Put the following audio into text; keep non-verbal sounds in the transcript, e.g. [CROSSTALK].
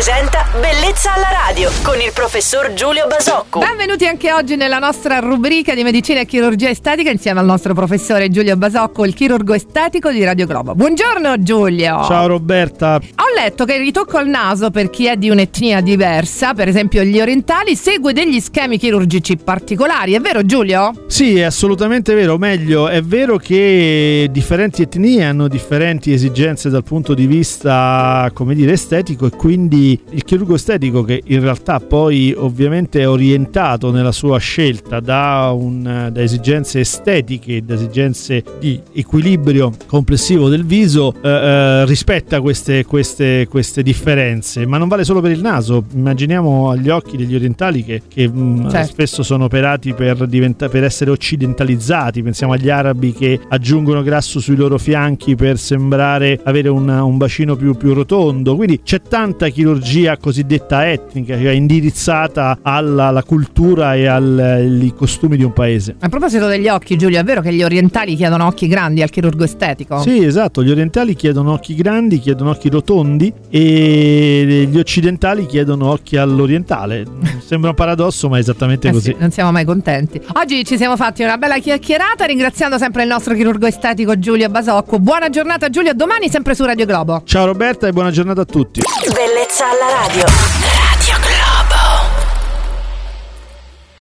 presenta Bellezza alla radio con il professor Giulio Basocco. Benvenuti anche oggi nella nostra rubrica di medicina e chirurgia estetica insieme al nostro professore Giulio Basocco, il chirurgo estetico di Radio Globo. Buongiorno Giulio. Ciao Roberta. Ho letto che il ritocco al naso per chi è di un'etnia diversa, per esempio gli orientali, segue degli schemi chirurgici particolari. È vero Giulio? Sì, è assolutamente vero. O meglio, è vero che differenti etnie hanno differenti esigenze dal punto di vista, come dire, estetico e quindi il chirurgo estetico che in realtà poi ovviamente è orientato nella sua scelta da, un, da esigenze estetiche, da esigenze di equilibrio complessivo del viso, eh, eh, rispetta queste, queste, queste, differenze, ma non vale solo per il naso. Immaginiamo agli occhi degli orientali che, che mm, certo. spesso sono operati per, diventa, per essere occidentalizzati. Pensiamo agli arabi che aggiungono grasso sui loro fianchi per sembrare avere un, un bacino più, più rotondo. Quindi c'è tanta chirurgia cosiddetta etnica, cioè indirizzata alla, alla cultura e ai costumi di un paese. A proposito degli occhi, Giulio, è vero che gli orientali chiedono occhi grandi al chirurgo estetico? Sì, esatto, gli orientali chiedono occhi grandi, chiedono occhi rotondi e gli occidentali chiedono occhi all'orientale. [LAUGHS] Sembra un paradosso, ma è esattamente eh così. Sì, non siamo mai contenti. Oggi ci siamo fatti una bella chiacchierata, ringraziando sempre il nostro chirurgo estetico Giulio Basocco. Buona giornata Giulio, domani sempre su Radio Globo. Ciao Roberta e buona giornata a tutti. Bellezza alla Radio.